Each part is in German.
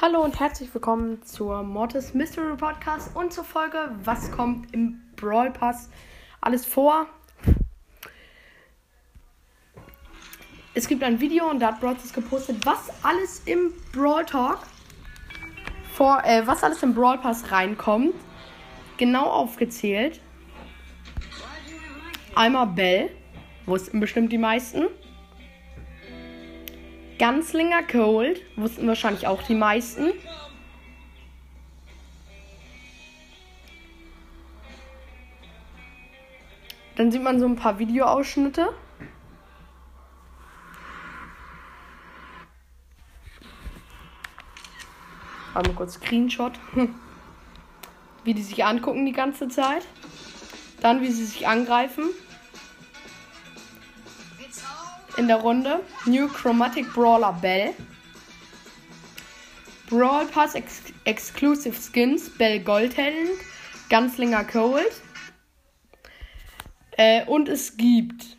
Hallo und herzlich willkommen zur Mortis Mystery Podcast und zur Folge Was kommt im Brawl Pass alles vor. Es gibt ein Video und da hat Brawl gepostet, was alles im Brawl Talk vor, äh, was alles im Brawl Pass reinkommt. Genau aufgezählt. Einmal Bell, wussten bestimmt die meisten. Ganzlinger Cold, wussten wahrscheinlich auch die meisten. Dann sieht man so ein paar Videoausschnitte. Einmal kurz Screenshot. Wie die sich angucken die ganze Zeit. Dann wie sie sich angreifen in der Runde. New Chromatic Brawler Bell. Brawl Pass Ex Exclusive Skins Bell Goldhelden. Ganzlinger Cold. Äh, und es gibt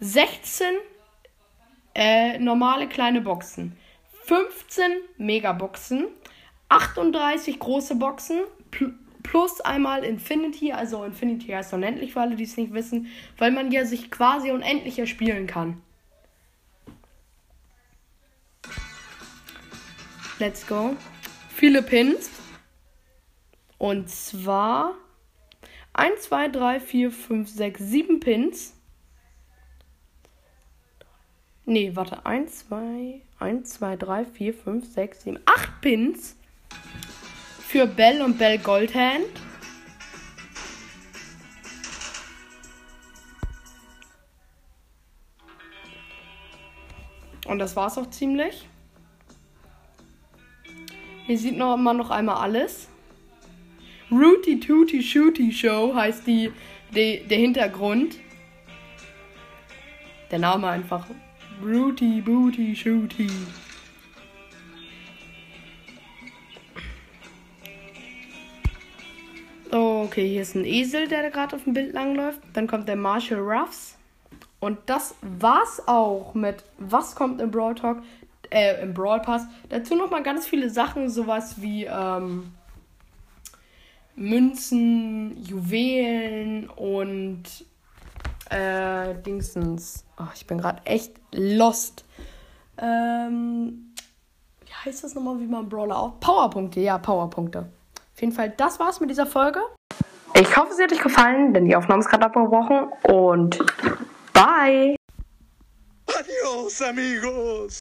16 äh, normale kleine Boxen, 15 Megaboxen, 38 große Boxen, plus einmal Infinity, also Infinity heißt unendlich für alle, die es nicht wissen, weil man ja sich quasi unendlich erspielen kann. Let's go. Viele Pins. Und zwar 1, 2, 3, 4, 5, 6, 7 Pins. Nee, warte. 1, 2, 1, 2, 3, 4, 5, 6, 7, 8 Pins für Bell und Bell Goldhand. Und das war's auch ziemlich. Hier sieht noch immer noch einmal alles. Rooty Tooty Shooty Show heißt die, die, der Hintergrund. Der Name einfach. Rooty Booty Shooty. Okay, hier ist ein Esel, der gerade auf dem Bild langläuft. Dann kommt der Marshall Ruffs. Und das war's auch mit Was kommt im Brawl Talk, äh, im Brawl Pass. Dazu nochmal ganz viele Sachen, sowas wie ähm, Münzen, Juwelen und äh, Dingsens. Oh, ich bin gerade echt lost. Ähm, wie heißt das nochmal, wie man Brawler auf? Powerpunkte, ja, Powerpunkte. Auf jeden Fall, das war's mit dieser Folge. Ich hoffe, sie hat euch gefallen, denn die Aufnahme ist gerade abgebrochen. Und bye. Adios, amigos.